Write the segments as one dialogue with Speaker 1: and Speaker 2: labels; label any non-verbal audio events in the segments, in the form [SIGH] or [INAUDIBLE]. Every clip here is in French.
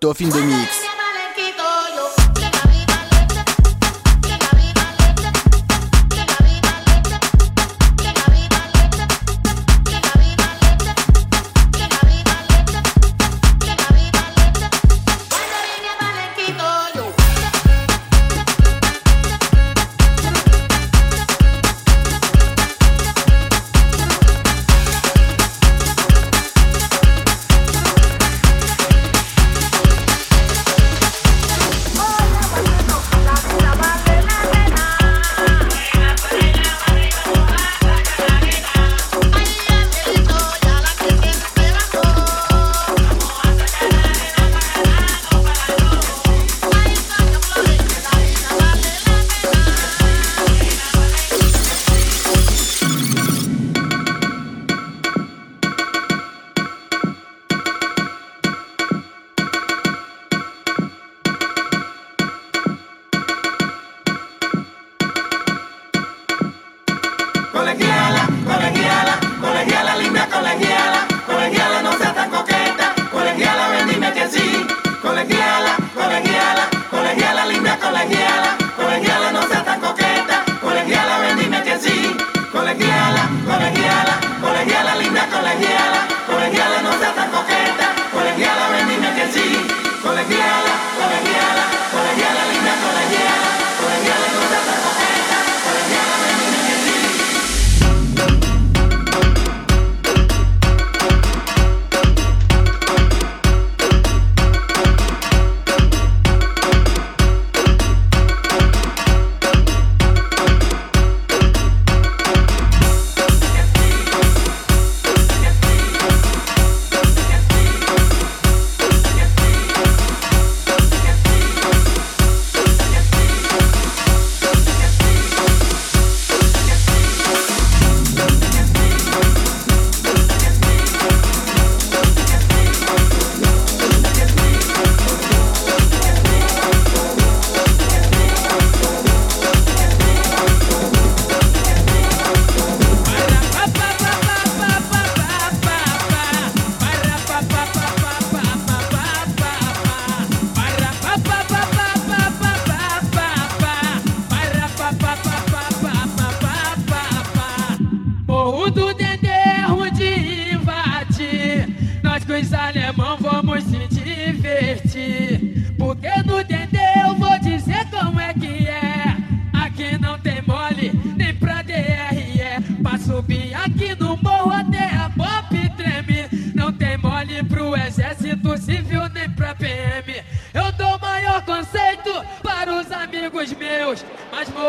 Speaker 1: Top of the Mix.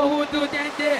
Speaker 2: を放
Speaker 3: 送されて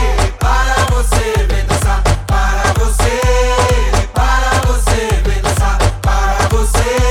Speaker 3: say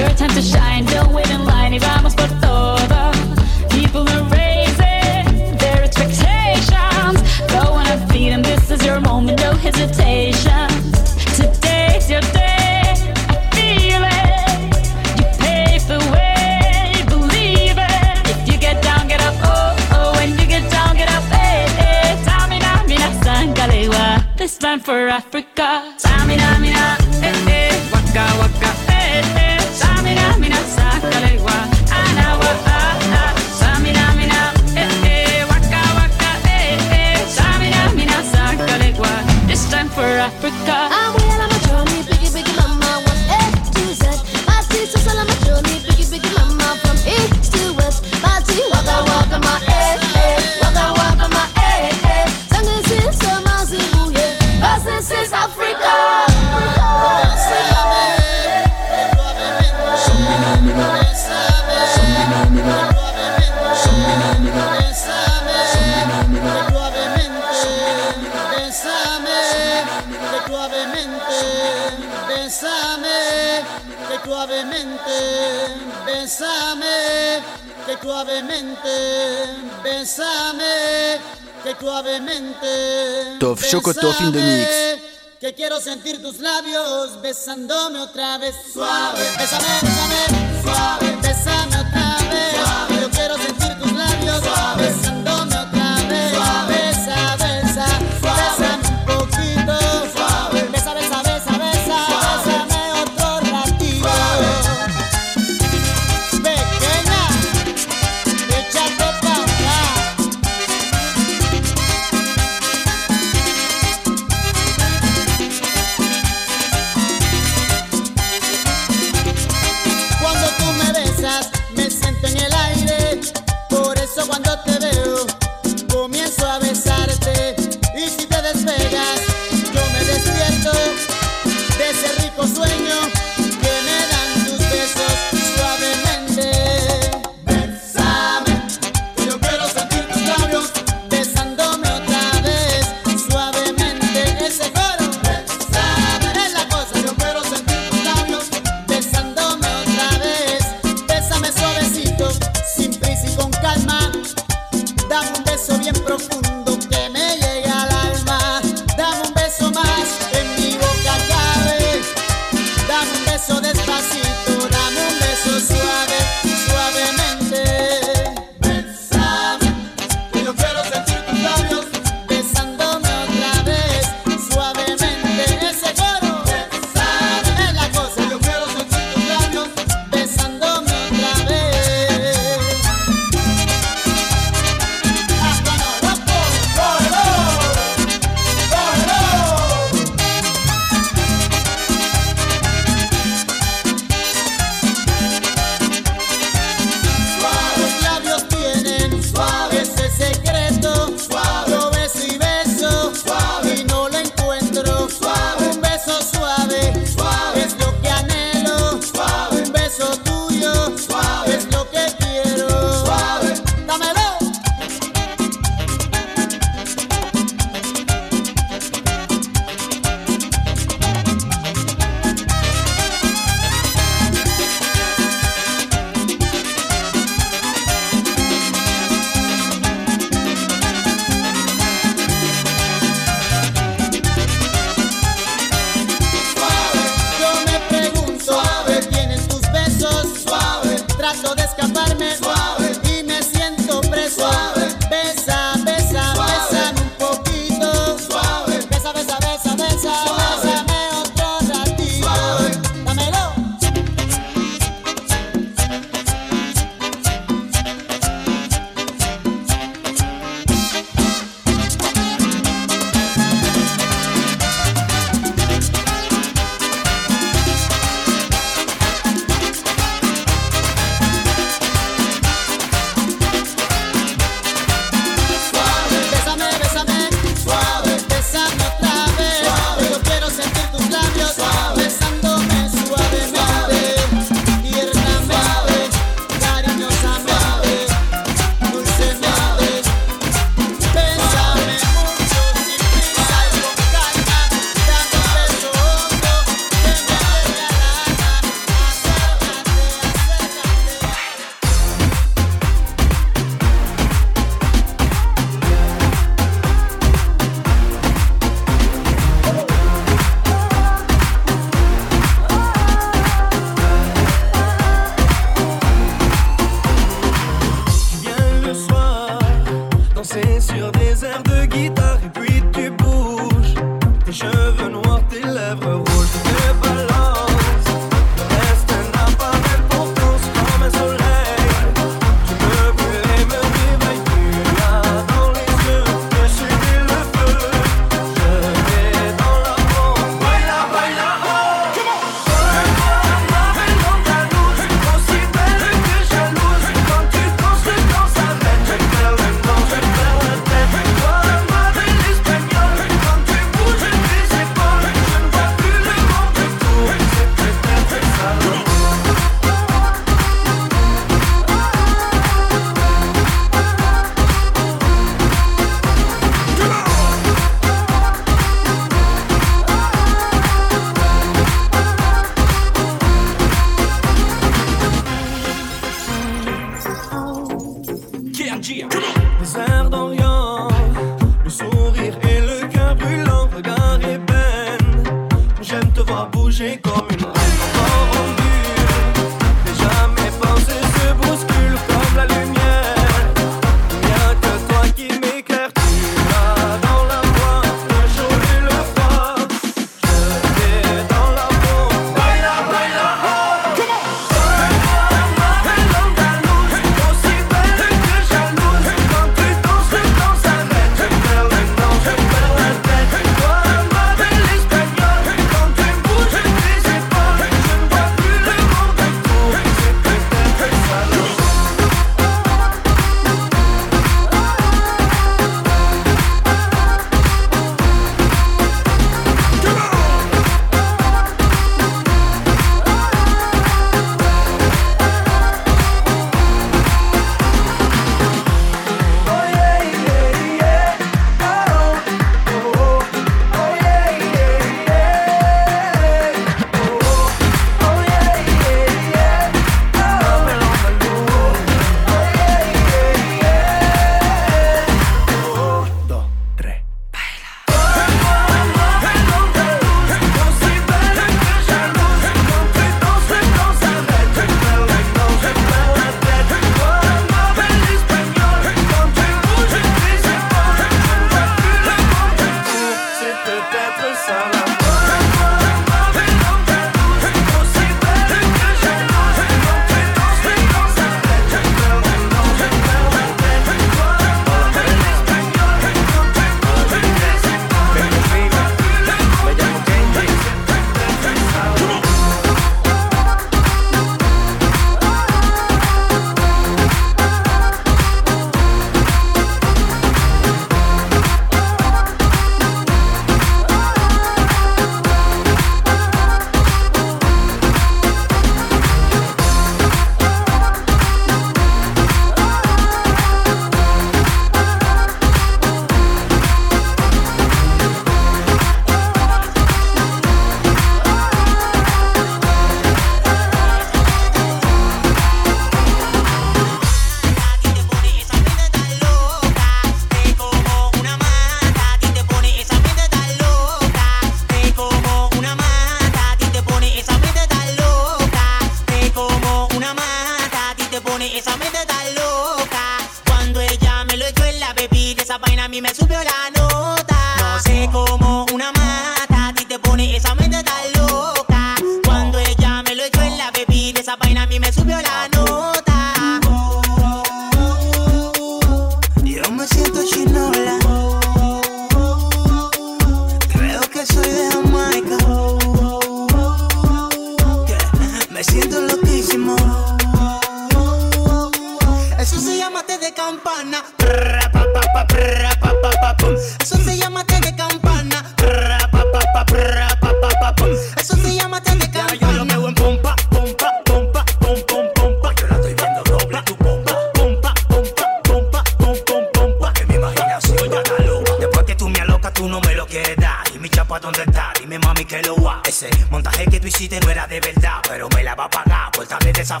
Speaker 3: esa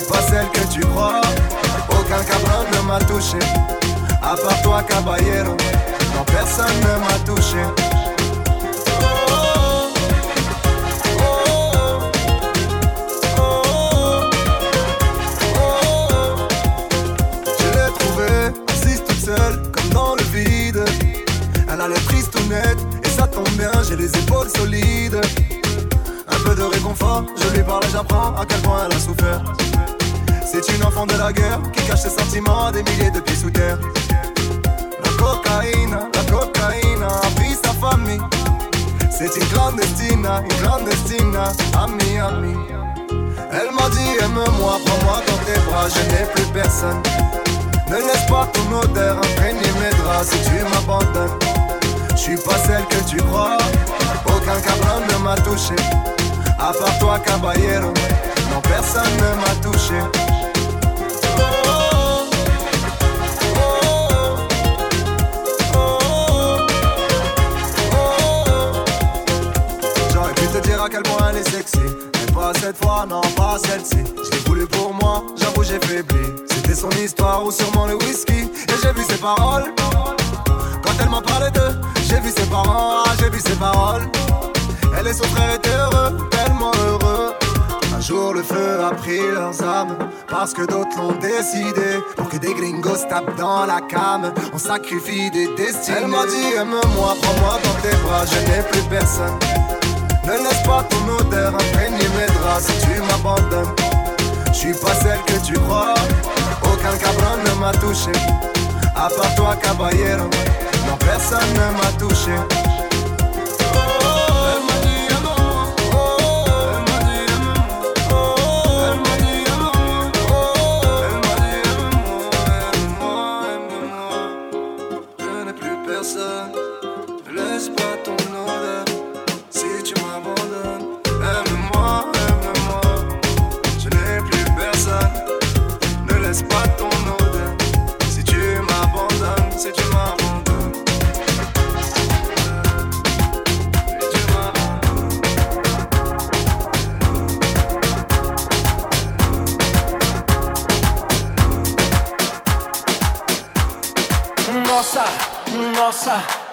Speaker 3: suis pas celle que tu crois. Aucun cabrin ne m'a touché, à part toi, caballero. Non, personne ne m'a touché. Je l'ai trouvée assise toute seule, comme dans le vide. Elle a le triste tout net et ça tombe bien,
Speaker 1: j'ai les épaules solides. Un peu de réconfort, je lui parle et j'apprends à quel point elle a souffert. C'est une enfant de la guerre qui cache ses sentiments à des milliers de pieds sous terre. La cocaïne, la cocaïne a pris sa famille. C'est une clandestine, une clandestine Ami,
Speaker 4: ami Elle m'a dit aime-moi, prends-moi dans tes bras, je n'ai plus personne. Ne laisse pas ton odeur imprégner mes draps si tu m'abandonnes. Je suis pas celle que tu crois, aucun cabron ne m'a touché. À part toi, caballero, non personne ne m'a touché. quel point elle est sexy. Mais pas cette fois, non, pas celle-ci. Je l'ai voulu pour moi, j'avoue, j'ai faibli. C'était son histoire ou sûrement le whisky. Et j'ai vu ses paroles. Quand elle m'en parlait d'eux, j'ai vu ses parents, ah, j'ai vu ses paroles. Elle est son frère étaient heureux, tellement heureux. Un jour le feu a pris leurs âmes Parce que d'autres l'ont décidé Pour que des gringos tapent dans la cam On sacrifie des destinées Elle m'a dit aime-moi, prends-moi dans tes bras Je n'ai plus personne ne laisse pas ton odeur imprégner mes draps si tu m'abandonnes. Je suis pas celle que tu crois, aucun cabron ne m'a touché. À part toi, caballero, non personne ne m'a touché.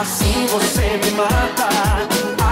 Speaker 5: assim você me mata.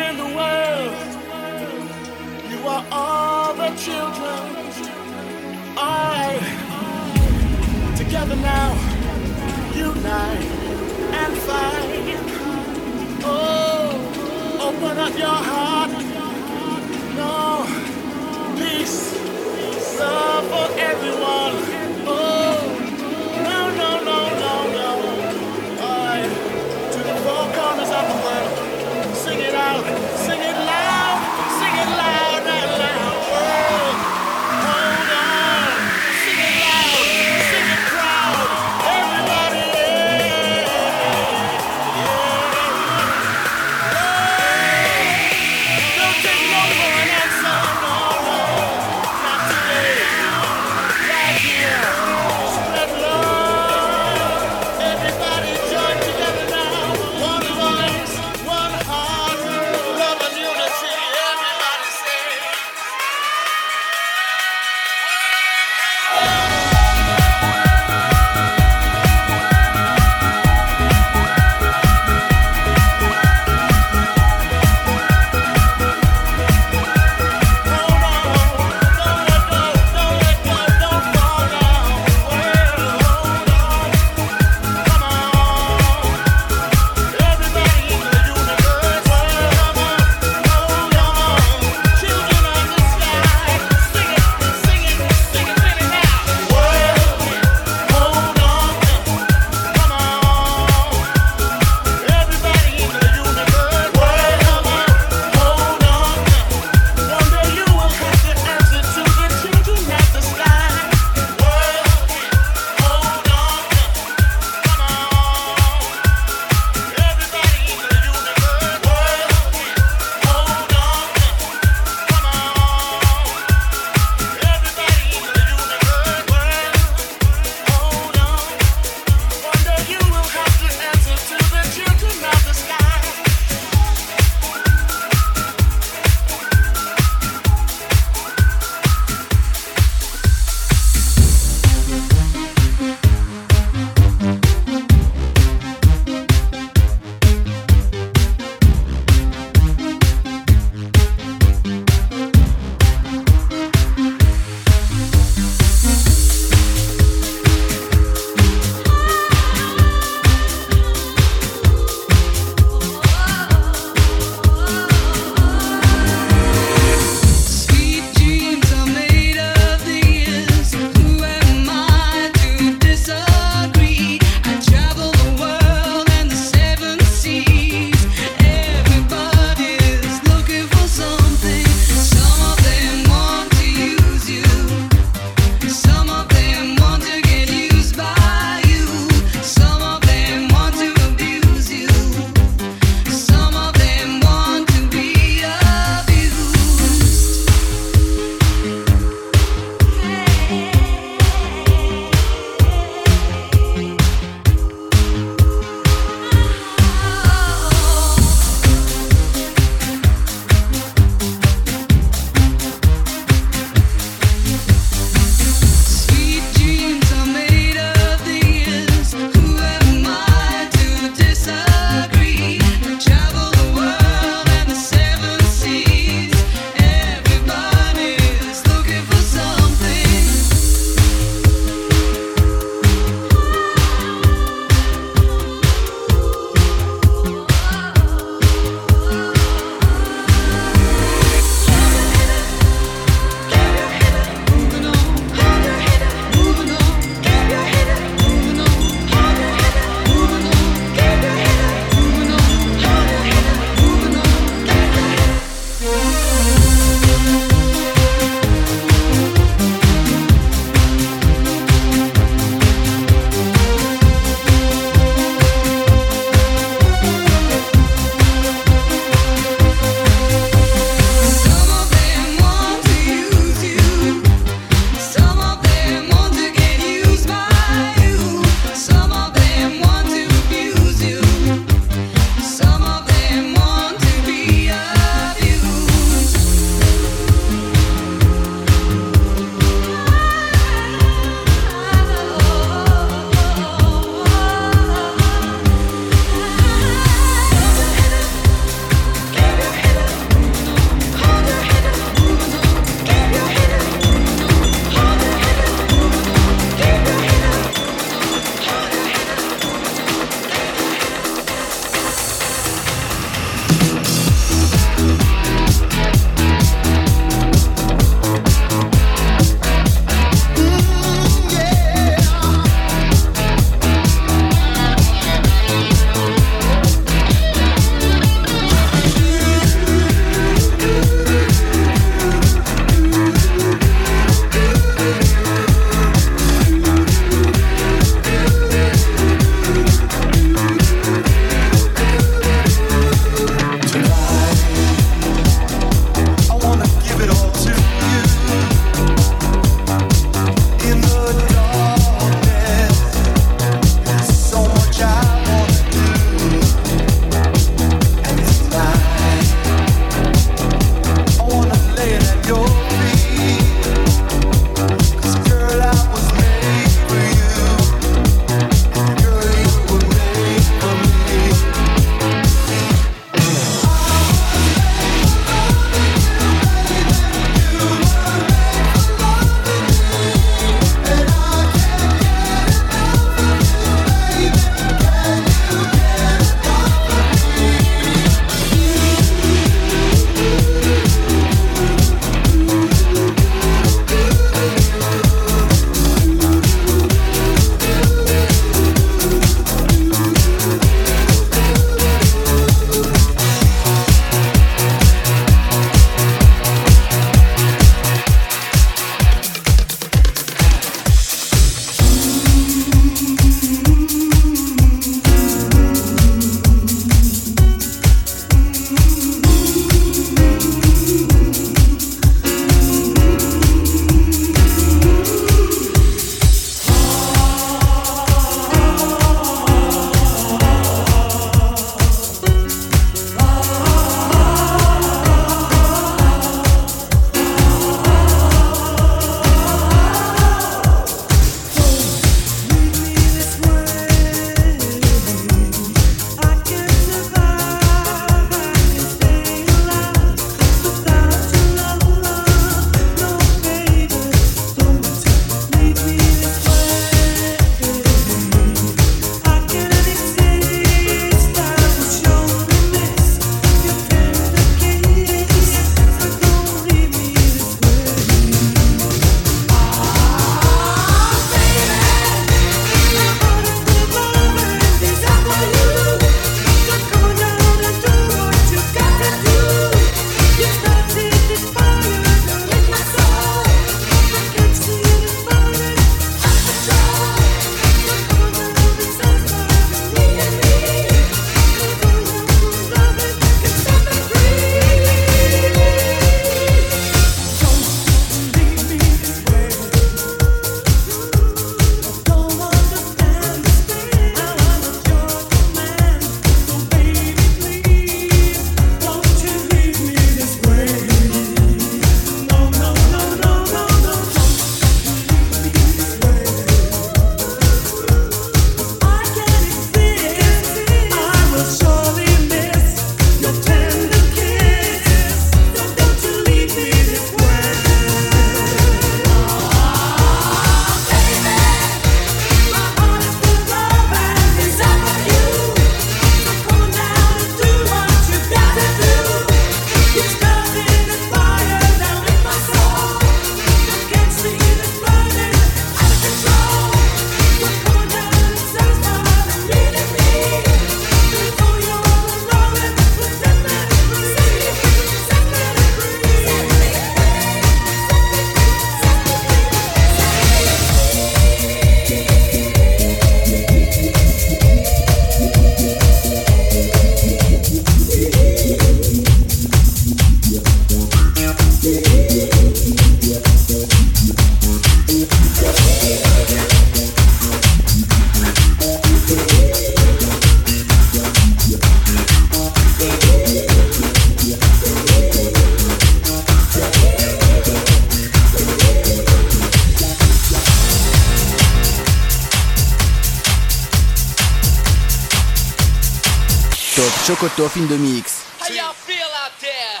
Speaker 6: Chocotoff in the mix.
Speaker 7: How
Speaker 8: y'all feel out there?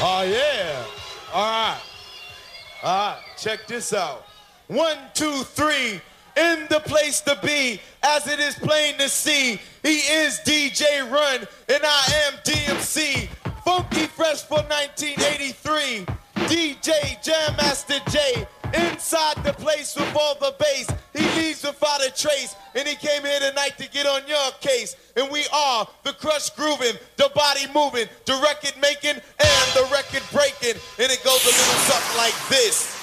Speaker 7: Oh, yeah. All right. All right. Check this out. One, two, three. In the place to be, as it is plain to see, he is DJ Run, and I am DMC. Funky Fresh for 1983. DJ Jam Master J. Inside the place with all the bass, he leaves without a trace. And he came here tonight to get on your case. And we are the crush grooving, the body moving, the record making, and the record breaking. And it goes a little something like this.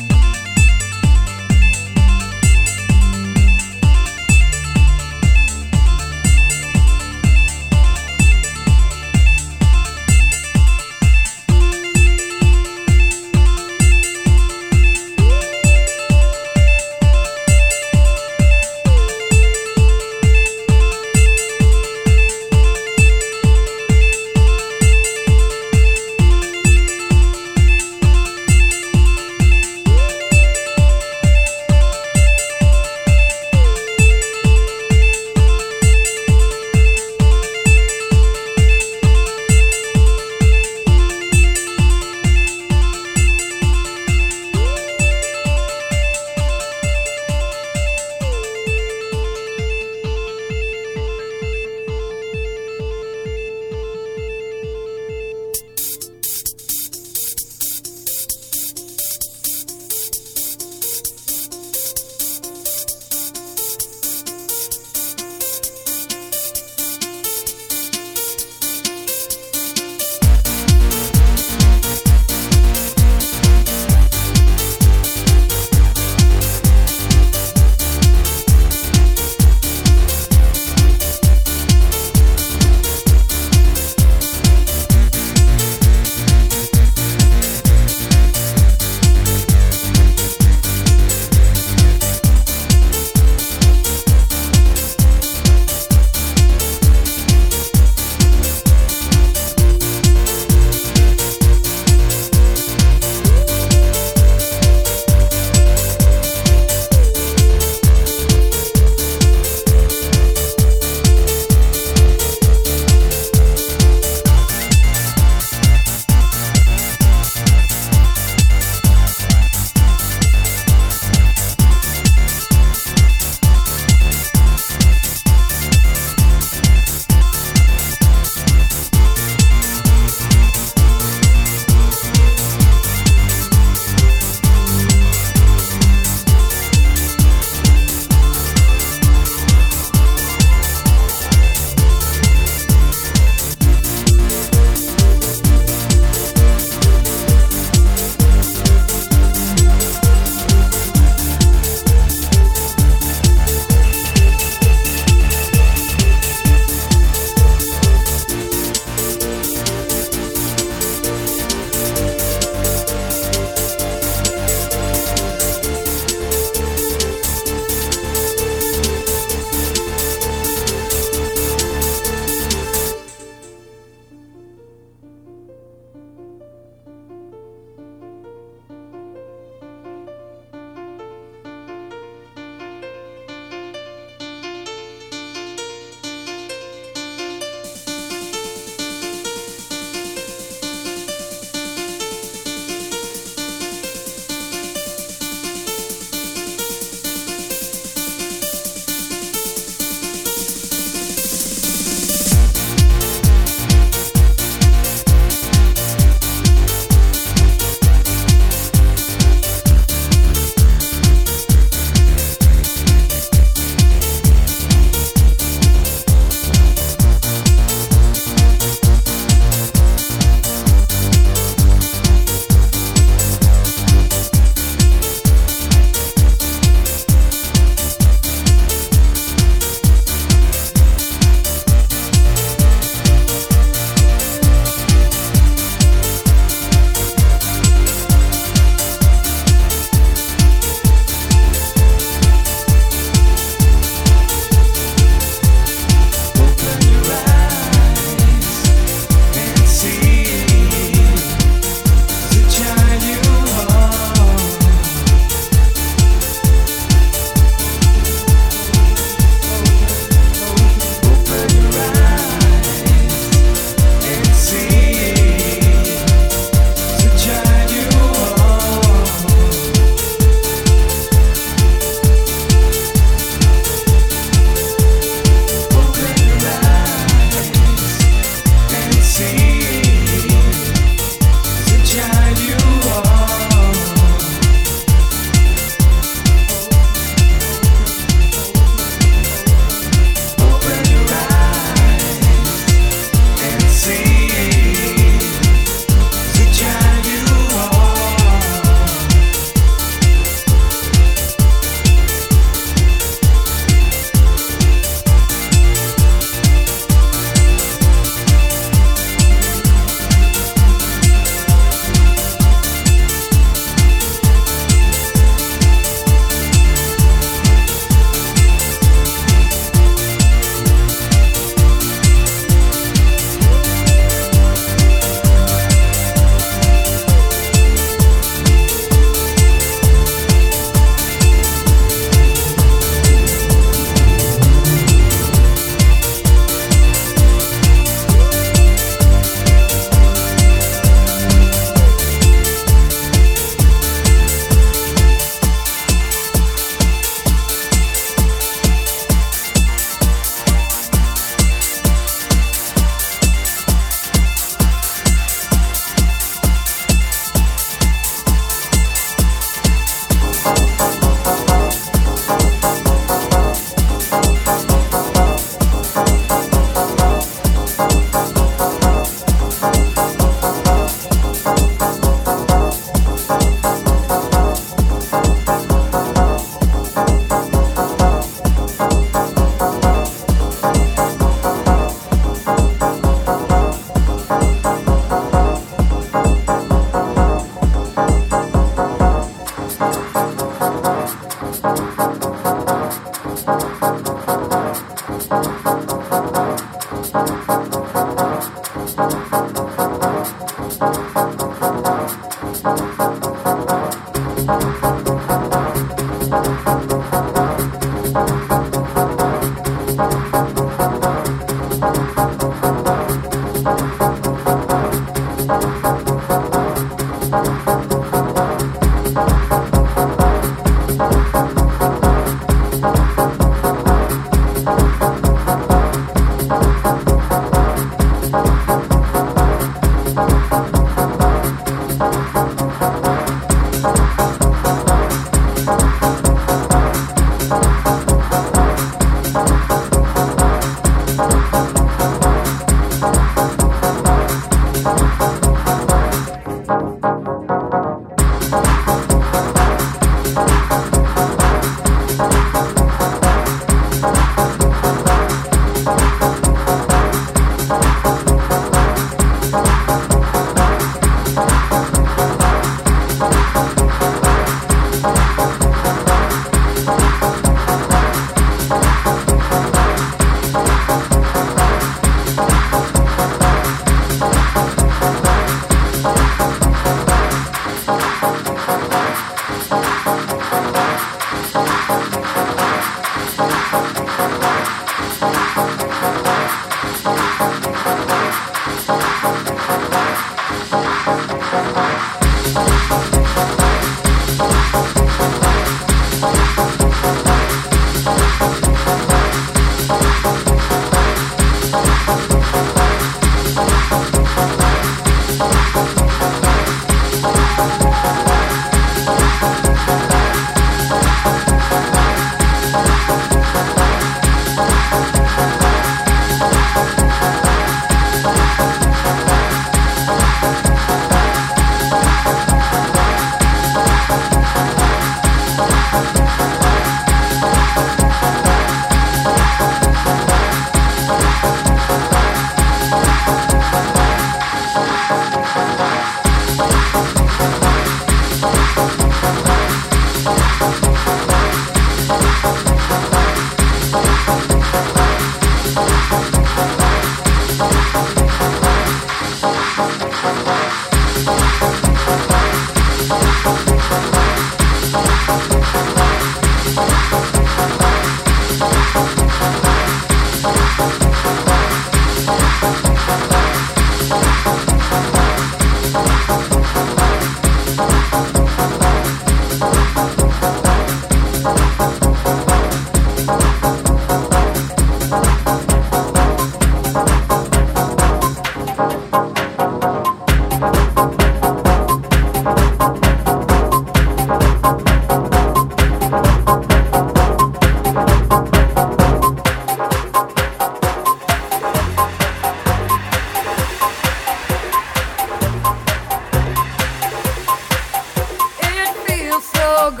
Speaker 6: Oh.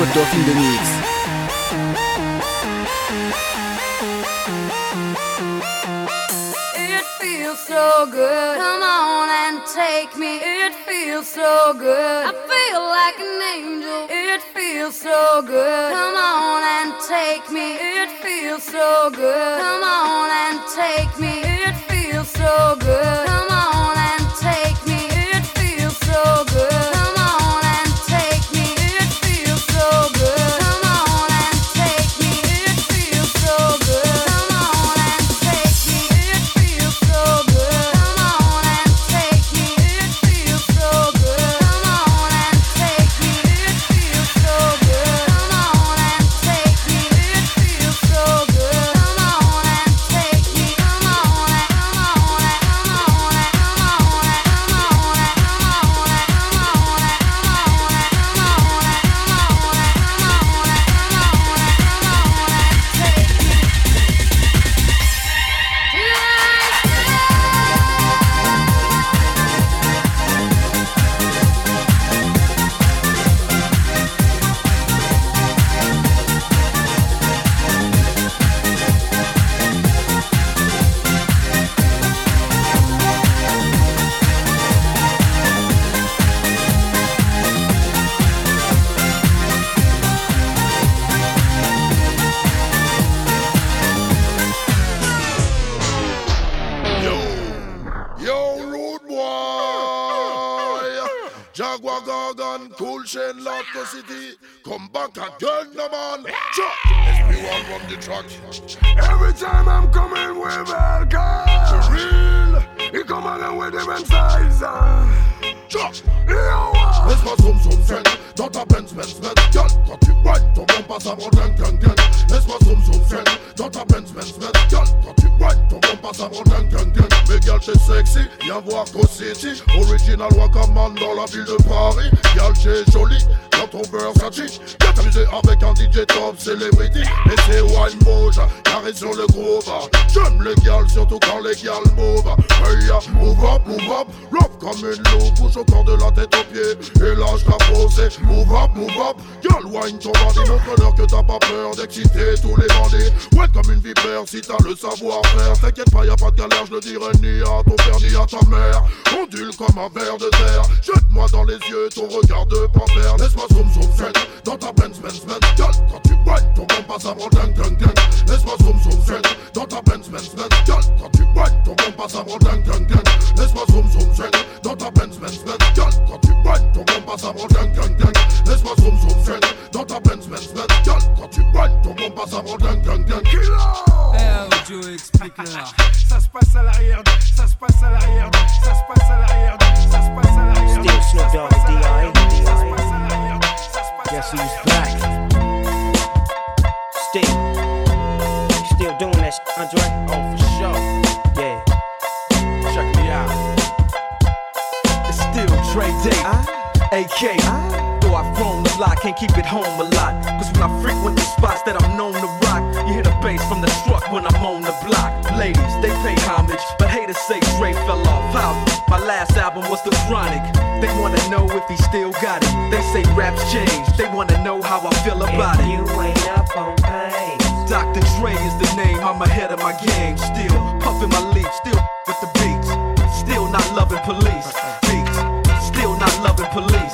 Speaker 6: Côte-d'Or,
Speaker 9: you de nuit. Nicaragua, Gargan, Cool Chain, Larko City. Come back again, no man. SP1 from the Every time I'm coming with Elka. real. He come again with the men's size. Uh. Let's pass some, some dans ta Benz, Benz, Benz, Quand tu whines, ton bon passe mon gang, gang, gang Laisse-moi zoom, zoom, gun Dans ta Benz, Benz, Benz, Quand tu whines, ton bon passe mon gang, gang, gang Mes gars, chez sexy, viens voir Go City Original Wakaman dans la ville de Paris Gal, c'est joli, quand on veut un Viens t'amuser avec un DJ top celebrity Et c'est Wine Moja, carré sur le groove J'aime les gars, surtout quand les gars move Hey ya, move up, move up Love comme une loupe, bouge au corps de la tête aux pieds Et là je la posée Move up, move up, girl, wine ton bandit. Montre-leur que t'as pas peur d'exciter tous les bandits. Ouais, comme une vipère, si t'as le savoir-faire. T'inquiète pas, y'a pas de galère, je le dirai ni à ton père ni à ta mère. Ondule comme un ver de terre. Jette-moi dans les yeux ton regard de panthère. Laisse-moi zoom zoom zen dans ta Benz Benz Benz. Girl, quand tu wine, ton bon passe avant ding ding ding. Laisse-moi zoom zoom dans ta Benz Benz quand tu wine, ton bon passe avant dun Laisse-moi zoom dans ta Benz Benz Benz. Girl, quand tu wine, ton bon passe avant ding ding fête. Laisse-moi zoom zoom fête dans ta Benz Benz Benz. Gueule, quand tu pognes, ton combat ça prend dingue dingue dingue. Killer.
Speaker 10: Eh, Joe, explique là. [LAUGHS] Ça se passe à l'arrière, ça se passe à l'arrière, ça se passe à l'arrière, ça se passe à l'arrière.
Speaker 11: Still Snoop Dogg, D.I.
Speaker 10: Guess
Speaker 11: who's back? Still, still doing that, shit, Andre?
Speaker 10: Oh, for sure.
Speaker 11: Yeah.
Speaker 10: Check me out.
Speaker 5: It's still Trey Day, uh, AK. Uh, fly, can't keep it home a lot. Cause when I frequent the spots that I'm known to rock, you hear the bass from the truck when I'm on the block. Ladies, they pay homage, but haters say Dre fell off. How? My last album was The Chronic. They wanna know if he still got it. They say raps change, they wanna know how I feel about if it.
Speaker 11: You ain't up on pain.
Speaker 5: Dr. Dre is the name, I'm ahead of my game. Still puffing my leaf, still with the beats. Still not loving police. Beats, still not loving police.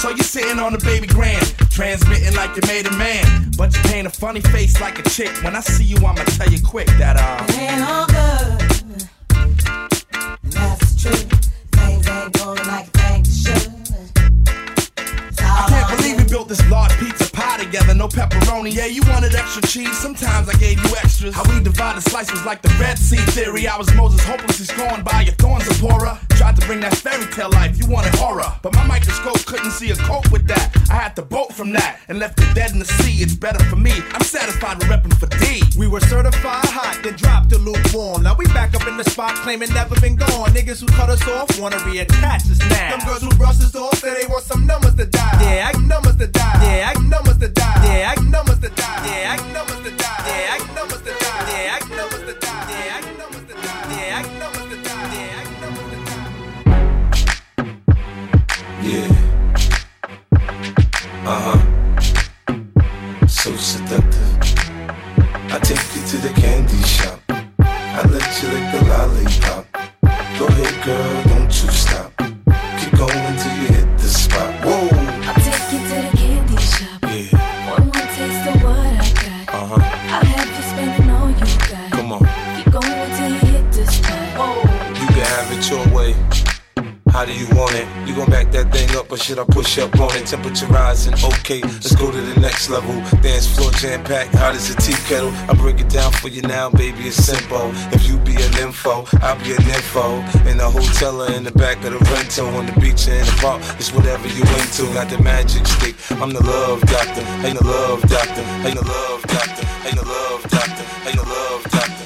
Speaker 12: So you're sitting on a baby grand, transmitting like you made a man. But you paint a funny face like a chick. When I see you, I'ma tell you quick that uh
Speaker 13: it ain't all good. that's the Things ain't going like you should.
Speaker 12: I can't believe we built this large pizza pie together, no pepperoni. Yeah, you wanted extra cheese. Sometimes I gave you extras. How we divided slices like the Red Sea theory. I was Moses, hopelessly scorned by your thorns, Zipporah. Tried to bring that fairy tale life, you wanted horror. But my microscope couldn't see a cope with that. I had to bolt from that and left the dead in the sea. It's better for me. I'm satisfied with repping for D.
Speaker 5: We were certified hot, then dropped to lukewarm. Now we back up in the spot, claiming never been gone. Niggas who cut us off wanna reattach us now. Them girls who brush us off say they want some numbers to die. Yeah, I got numbers to die. Yeah, I got numbers to die. Yeah, I got numbers to die. Yeah, I got numbers to die. Yeah, I numbers to die.
Speaker 14: Uh huh. So seductive. I take you to the candy shop. I let you lick the lollipop. Go ahead, girl, don't you stop. Keep going till you hit the spot. Whoa.
Speaker 15: I take you to the candy shop.
Speaker 14: Yeah.
Speaker 15: One more taste of what I got.
Speaker 14: Uh huh.
Speaker 15: I'll have you spending all you got.
Speaker 14: Come on.
Speaker 15: Keep going till you hit the spot. Whoa.
Speaker 14: You can have it your way. How do you want it? gon' back that thing up or should I push up on it? Temperature rising, okay, let's go to the next level. Dance floor jam packed, hot as a tea kettle. I break it down for you now, baby, it's simple. If you be an info, I'll be an info. In the hotel or in the back of the rental, on the beach or in the park, it's whatever you into. Got the magic stick, I'm the love doctor, ain't the love doctor, ain't the love doctor, ain't the love doctor, ain't the love doctor.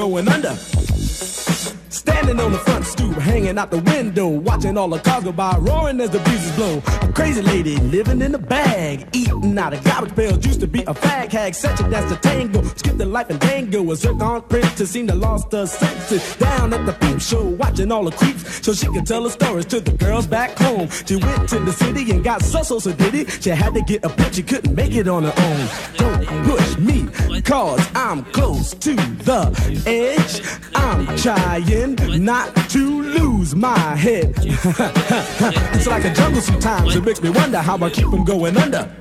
Speaker 10: going under. Standing on the front stoop, hanging out the window, watching all the cars go by, roaring as the breezes blow. A crazy lady living in a bag, eating out of garbage pails, used to be a fag hag, such a that's the tango. Skipped the life and tango, a zircon to seem to lost her senses. Down at the peep show, watching all the creeps, so she could tell her stories to the girls back home. She went to the city and got so so so did it. She had to get a pitch, she couldn't make it on her own. Don't push me, cause I'm close to the edge. I'm trying not to lose my head. [LAUGHS] it's like a jungle sometimes, it makes me wonder how I keep from going under.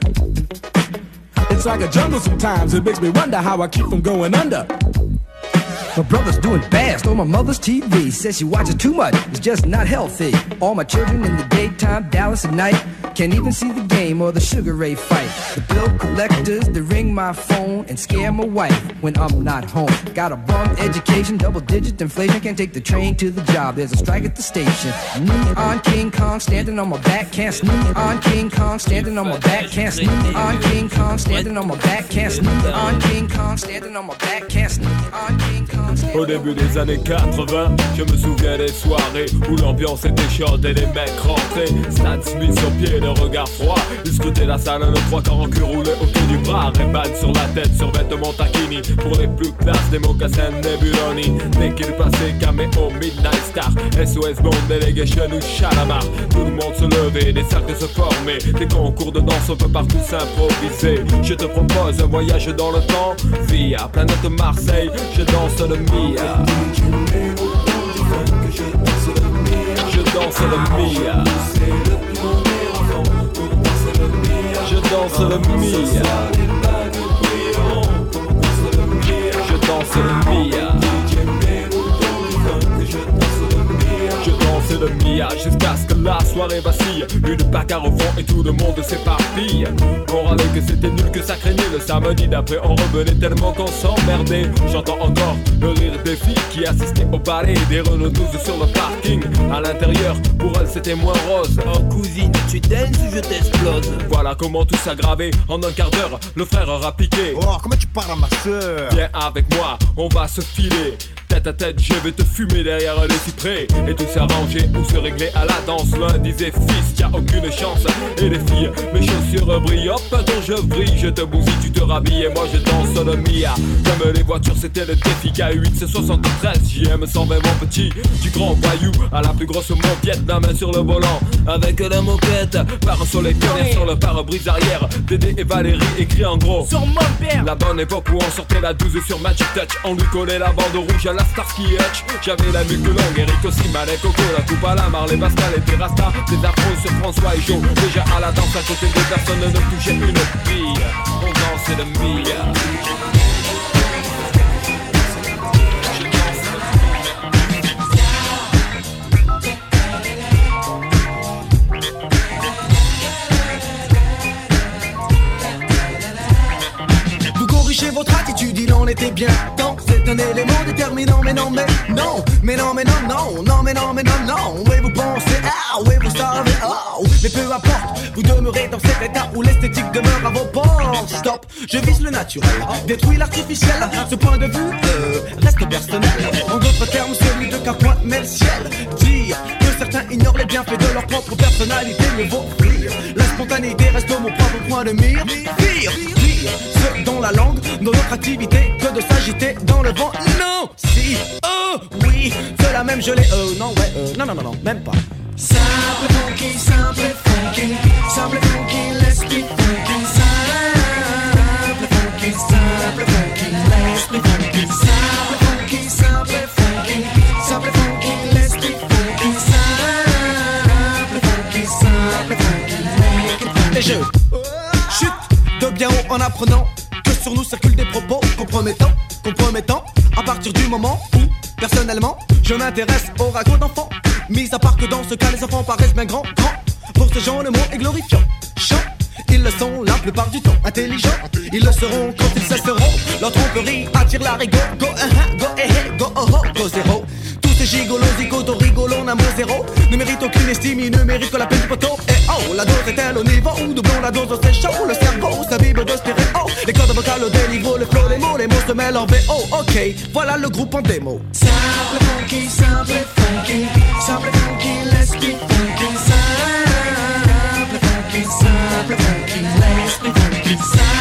Speaker 10: It's like a jungle sometimes, it makes me wonder how I keep from going under.
Speaker 16: My brother's doing fast on my mother's TV. Says she watches too much, it's just not healthy. All my children in the daytime, Dallas at night. Can't even see the game or the Sugar Ray fight. The bill collectors that ring my phone and scare my wife when I'm not home. Got a bum education, double digit inflation. Can't take the train to the job. There's a strike at the station. Neon King Kong standing on my back. Can't sneak on King Kong standing on my back. Can't sneak on King Kong standing on my back. Can't sneak on King Kong standing on my back. Can't sneak on King Kong.
Speaker 17: Au début des années 80, je me souviens des soirées où l'ambiance était chaude et les mecs rentraient. Stan Smith sur pied, le regard froid. Discuter la salle, le trois qu'en en cul roulé au pied du bras. Rébad sur la tête, sur vêtements taquini. Pour les plus classes, des mocassins, Nebuloni. Dès qu'il passait, caméo, Midnight Star. SOS Bond, Delegation ou Chalamar. Tout le monde se levait, des cercles se formaient. Des concours de danse, on peut partout s'improviser. Je te propose un voyage dans le temps. Via planète Marseille, je danse le Mia. Je danse le Mia danse le mia. Je danse le mia. jusqu'à ce que la soirée vacille. Une bagarre au fond et tout le monde s'éparpille. On râlait que c'était nul, que ça craignait. Le samedi d'après, on revenait tellement qu'on s'emmerdait. J'entends encore le rire des filles qui assistaient au palais des Renault 12 sur le parking. À l'intérieur, pour elles, c'était moins rose. Oh cousine, tu danses ou je t'explose Voilà comment tout s'aggravait. En un quart d'heure, le frère aura piqué.
Speaker 18: Oh, comment tu parles à ma soeur
Speaker 17: Viens avec moi, on va se filer tête à tête, je vais te fumer derrière les cyprès Et tout s'arranger. Pour se régler à la danse. L'un disait fils, y a aucune chance. Et les filles, mes chaussures brillent, hop, dont je brille. Je te bousille, tu te rhabilles et moi je danse le Mia. J'aime les voitures, c'était le défi K8, c'est 73. JM 120, mon petit, du grand voyou à la plus grosse moquette. La main sur le volant, avec la moquette. Par un soleil sur le pare-brise arrière. Dédé et Valérie écrit en gros. Sur mon père. La bonne époque où on sortait la 12 sur Magic Touch. On lui collait la bande rouge à la Starsky Hutch. J'avais la nuque longue, Eric aussi, malin Coco, la coupe Bala, Marley, Pascal et rasta. Des affronts sur François et Joe Déjà à la danse à côté de personnes ne touchait une fille On danse le
Speaker 13: mille votre attitude, il en était bien temps. C'est un élément déterminant, mais non, mais non, mais non, mais non, non, non, mais non, mais non, non. Oui, vous pensez, ah, oui, vous savez, oh. Mais peu importe, vous demeurez dans cet état où l'esthétique demeure à vos portes. Stop, je vise le naturel, détruis l'artificiel. Ce point de vue euh, reste personnel. En d'autres termes, celui de qu'un mais le ciel. Dire que certains ignorent les bienfaits de leur propre personnalité, mais vaut rire. La spontanéité reste mon propre point de mire ce dont la langue, dans notre activité, que de s'agiter dans le vent. Non, si, oh, oui, cela même je l'ai, oh, non, ouais, euh, non, non, non, non, même pas. Simple funky, simple funky, simple funky, let's get funky. Simple funky, simple funky, let's be funky. Simple funky, simple funky, simple funky, let's be funky. Simple funky, simple funky, let's get funky. Et je oh, en apprenant que sur nous circulent des propos compromettants, compromettants. À partir du moment où, personnellement, je m'intéresse aux ragots d'enfants. Mis à part que dans ce cas, les enfants paraissent bien grands, grands. Pour ce genre le mot est glorifiant. Chant, ils le sont la plupart du temps, intelligents. Ils le seront quand ils cesseront. Leur tromperie attire la rigueur. Go, eh, hein, go, go, eh, eh, go, oh, oh, go, zéro ces gigolos, zigoto, rigolons, amour zéro Ne mérite aucune estime, il ne mérite que la peine du poteau Et oh, la dose est-elle au niveau Ou doublons la dose, c'est chaud, le cerveau s'abîme de Oh, Les cordes vocales, le déniveau, le flow, les mots, les mots se mêlent en VO Ok, voilà le groupe en démo Simple funky, simple funky, simple funky, let's be funky Simple funky, simple funky, let's be funky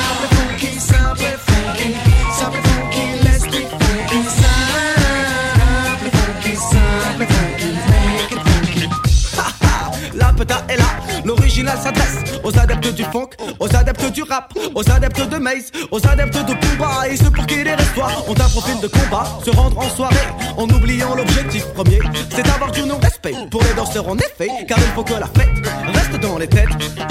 Speaker 13: aux adeptes du funk, aux adeptes du rap, aux adeptes de maze, aux adeptes de combat et ceux pour qui les restoirs ont un profil de combat, se rendre en soirée en oubliant l'objectif premier, c'est d'avoir du non-respect pour les danseurs en effet, car il faut que la fête reste dans les têtes. Ah.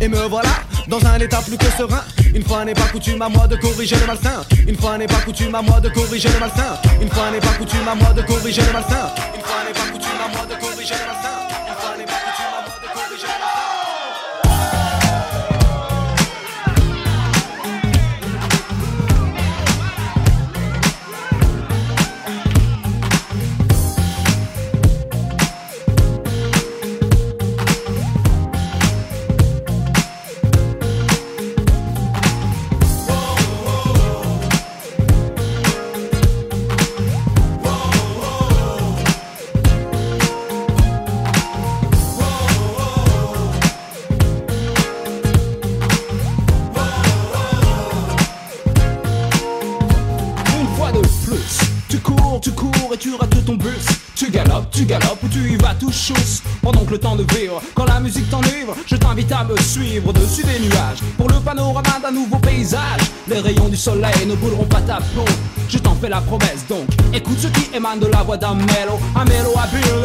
Speaker 13: Et me voilà dans un état plus que serein. Une fois n'est pas coutume à moi de corriger le malsain. Une fois n'est pas coutume à moi de corriger le malsain. Une fois n'est pas coutume à moi de corriger le malsain. Une fois n'est pas coutume à moi de corriger le malsain. tu rates ton bus. Tu galopes, tu galopes
Speaker 19: ou tu y vas tout chousse. Pendant que le temps de vivre, quand la musique t'enivre, je t'invite à me suivre dessus des nuages. Pour le panorama d'un nouveau paysage, les rayons du soleil ne brûleront pas ta peau. Je t'en fais la promesse donc. Écoute ce qui émane de la voix d'un mélo. Un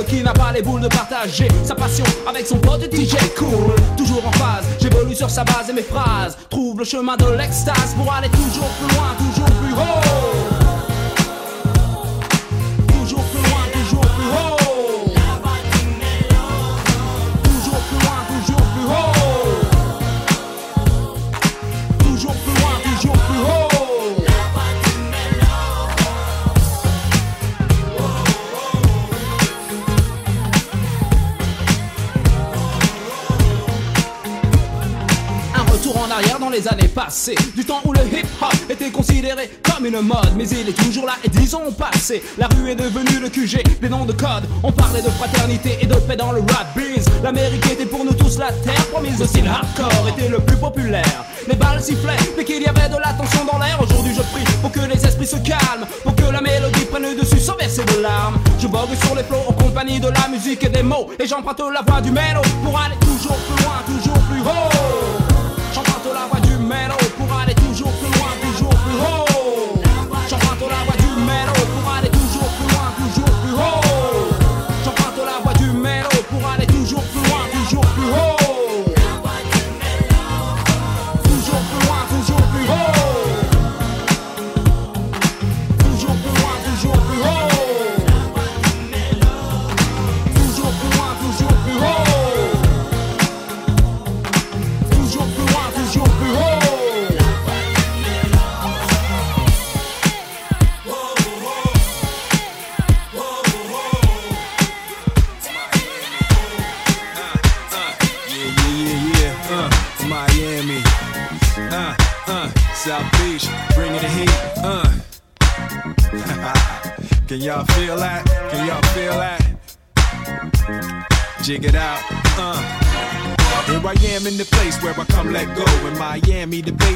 Speaker 19: qui n'a pas les boules de partager sa passion avec son pote DJ cool. Toujours en phase, j'évolue sur sa base et mes phrases. Trouve le chemin de l'extase pour aller toujours plus loin, toujours plus haut. les années passées, du temps où le hip-hop était considéré comme une mode, mais il est toujours là et disons passé. La rue est devenue le QG, des noms de code. On parlait de fraternité et de paix dans le rap biz. L'Amérique était pour nous tous la terre promise. Aussi le hardcore était le plus populaire. Les balles sifflaient mais qu'il y avait de la tension dans l'air. Aujourd'hui, je prie pour que les esprits se calment, pour que la mélodie prenne le dessus sans verser de larmes. Je vogue sur les flots en compagnie de la musique et des mots, et j'emprunte la voix du mélo pour aller toujours plus loin, toujours plus haut. J'emprunte la voix mélo pour aller toujours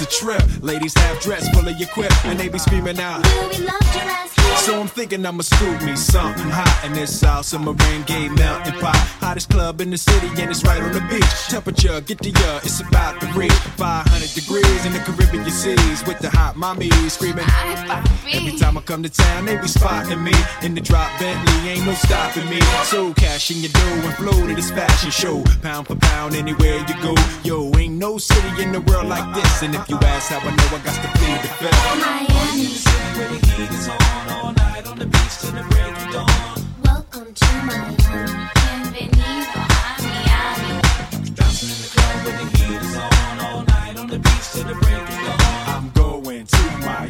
Speaker 10: a trip. Ladies have dressed, full of your quip, and they be screaming out. So I'm thinking I'ma scoop me something hot in this South Summer rain gay mountain pot. Hottest club in the city, and it's right on the beach. Temperature, get to ya, it's about to reach 500 degrees in the Caribbean seas with the hot mommy screaming. Every time I come to town, they be spotting me in the drop Bentley, ain't no stopping me. So cashing your dough and flow to this fashion show, pound for pound, anywhere you go. Yo, ain't no city in the world like this, and if you ask how I know I got to feed the fed.
Speaker 20: Miami. Where the heat is on all night
Speaker 19: on the beach till the break of dawn.
Speaker 20: Welcome to Miami. Bienvenido a Miami.
Speaker 10: Dancing in the club
Speaker 20: where
Speaker 21: the
Speaker 19: heat is on all night on the beach till the break of dawn.
Speaker 10: I'm going
Speaker 20: to Miami.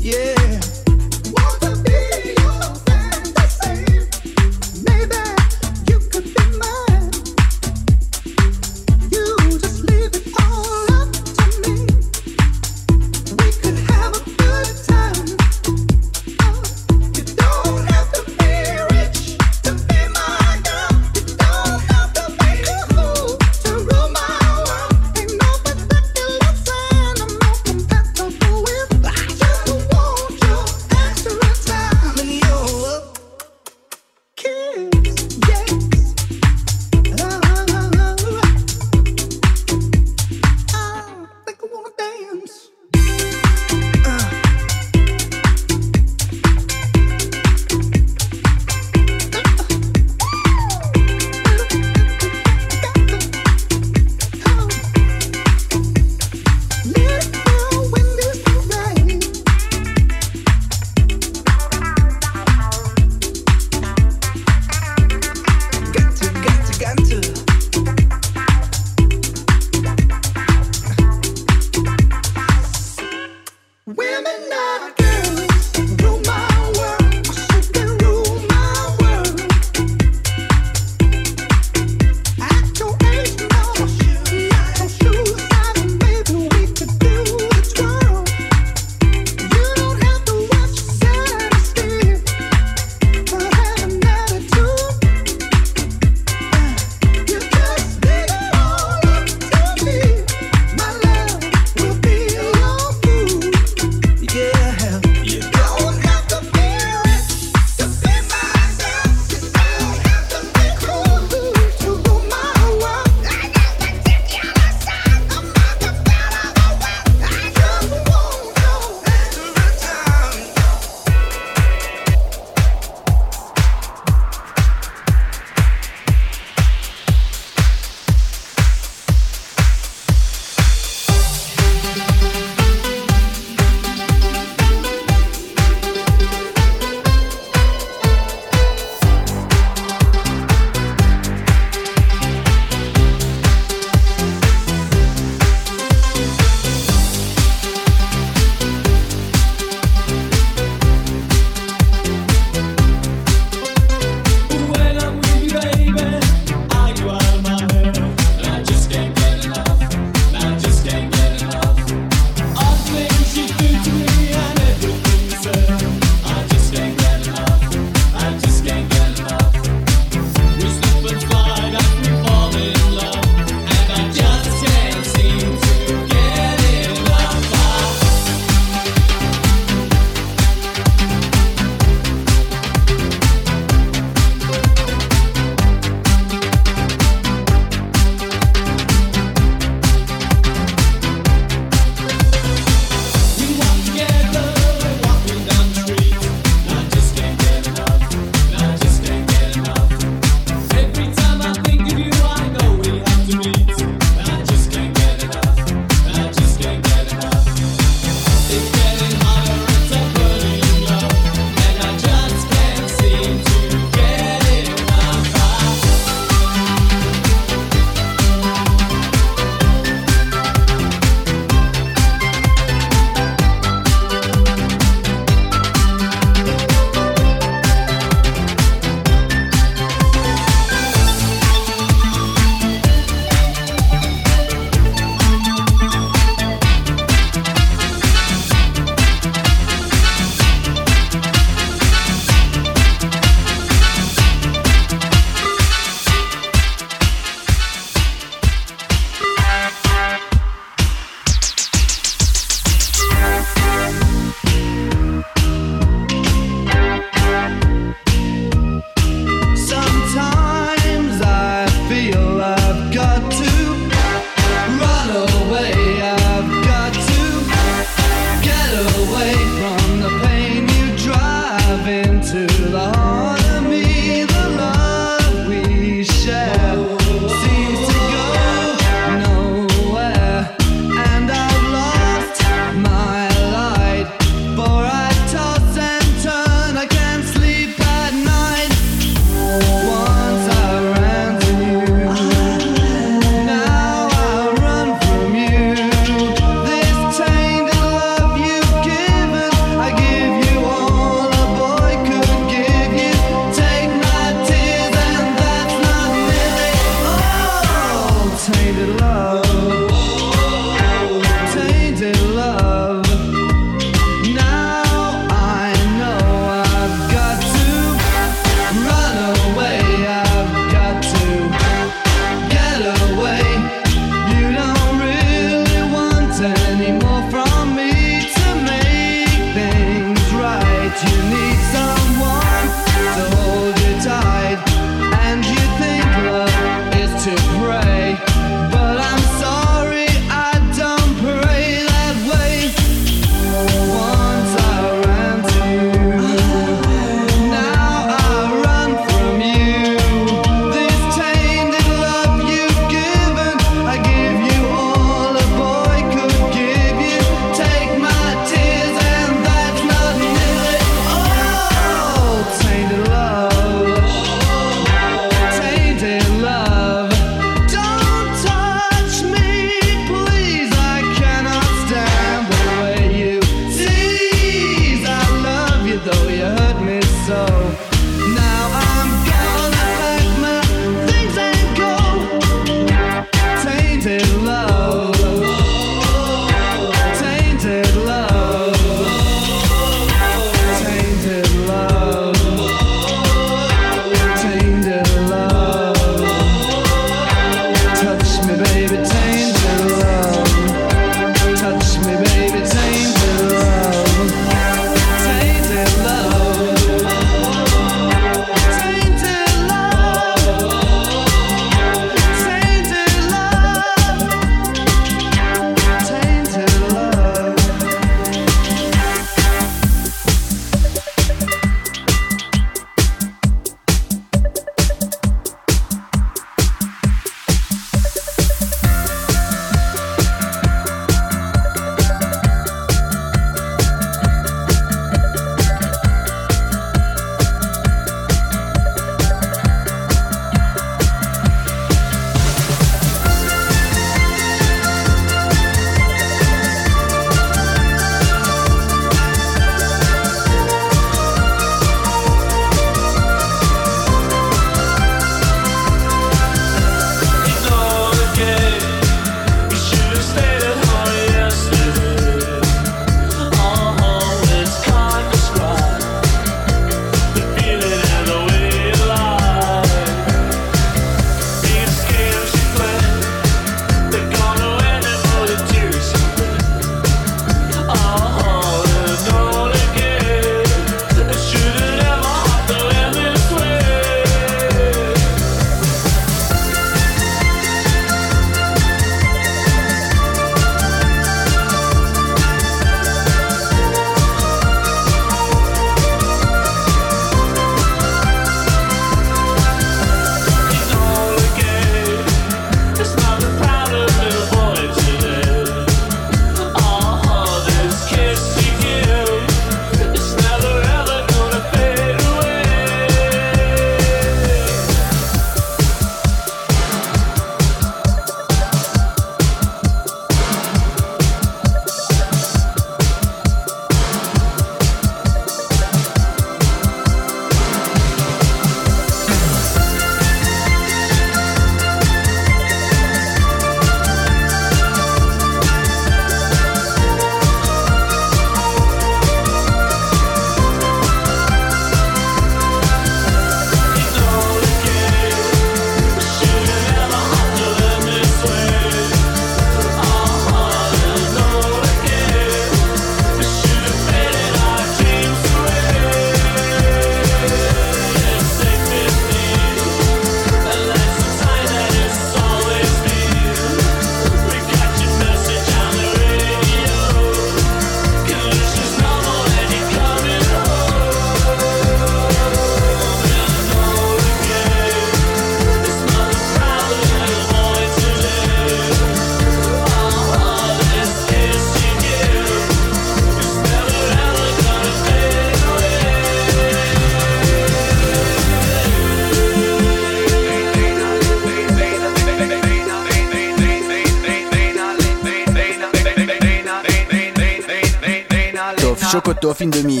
Speaker 6: Une demi-heure.